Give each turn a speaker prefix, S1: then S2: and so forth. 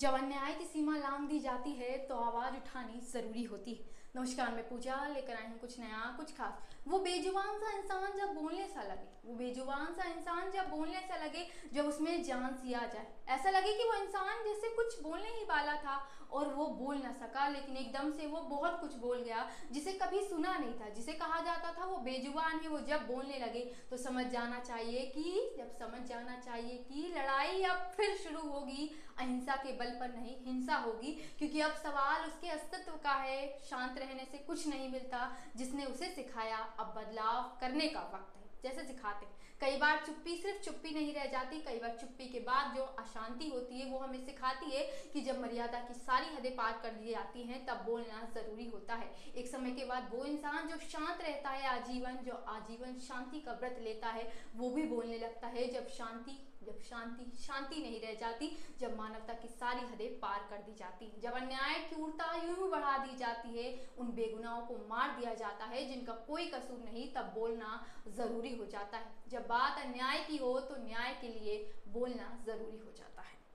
S1: जब अन्याय की सीमा लांग दी जाती है तो आवाज़ उठानी ज़रूरी होती है। नमस्कार, मैं पूजा लेकर आई हूँ कुछ नया, कुछ खास। वो बेजुबान सा इंसान जब बोलने सा लगे, वो बेजुबान सा इंसान जब बोलने सा लगे, जब उसमें जान सी आ जाए। ऐसा लगे कि वो इंसान जैसे कुछ बोलने ही वाला था और वो बोल ना सका, लेकिन एकदम से वो बहुत कुछ बोल गया, जिसे कभी सुना नहीं था। जिसे कहा जाता था, वो बेजुबान है, वो जब बोलने लगे तो समझ जाना चाहिए कि, जब समझ जाना चाहिए कि लड़ाई अब फिर शुरू होगी। अहिंसा के बल पर नहीं, हिंसा होगी, क्योंकि अब सवाल उसके अस्तित्व का है। शांत रहने से कुछ नहीं मिलता, जिसने उसे सिखाया, अब बदलाव करने का वक्त है। जैसे सिखाते कई बार चुप्पी सिर्फ़ चुप्पी नहीं रह जाती, कई बार चुप्पी के बाद जो अशांति होती है, वो हमें सिखाती है कि जब मर्यादा की सारी हदें पार कर दी जाती हैं, तब बोलना ज़रूरी होता है। एक समय के बाद वो इंसान जो शांत रहता है, आजीवन, जो आजीवन शांति का व्रत लेता है, वो भी बोलने लगता है, जब शांति जब शांति शांति नहीं रह जाती, जब मानवता की सारी हदें पार कर दी जाती जब अन्याय की क्रूरता यूँ बढ़ा दी जाती है, उन बेगुनाहों को मार दिया जाता है, जिनका कोई कसूर नहीं, तब बोलना ज़रूरी हो जाता है। जब बात अन्याय की हो तो न्याय के लिए बोलना ज़रूरी हो जाता है।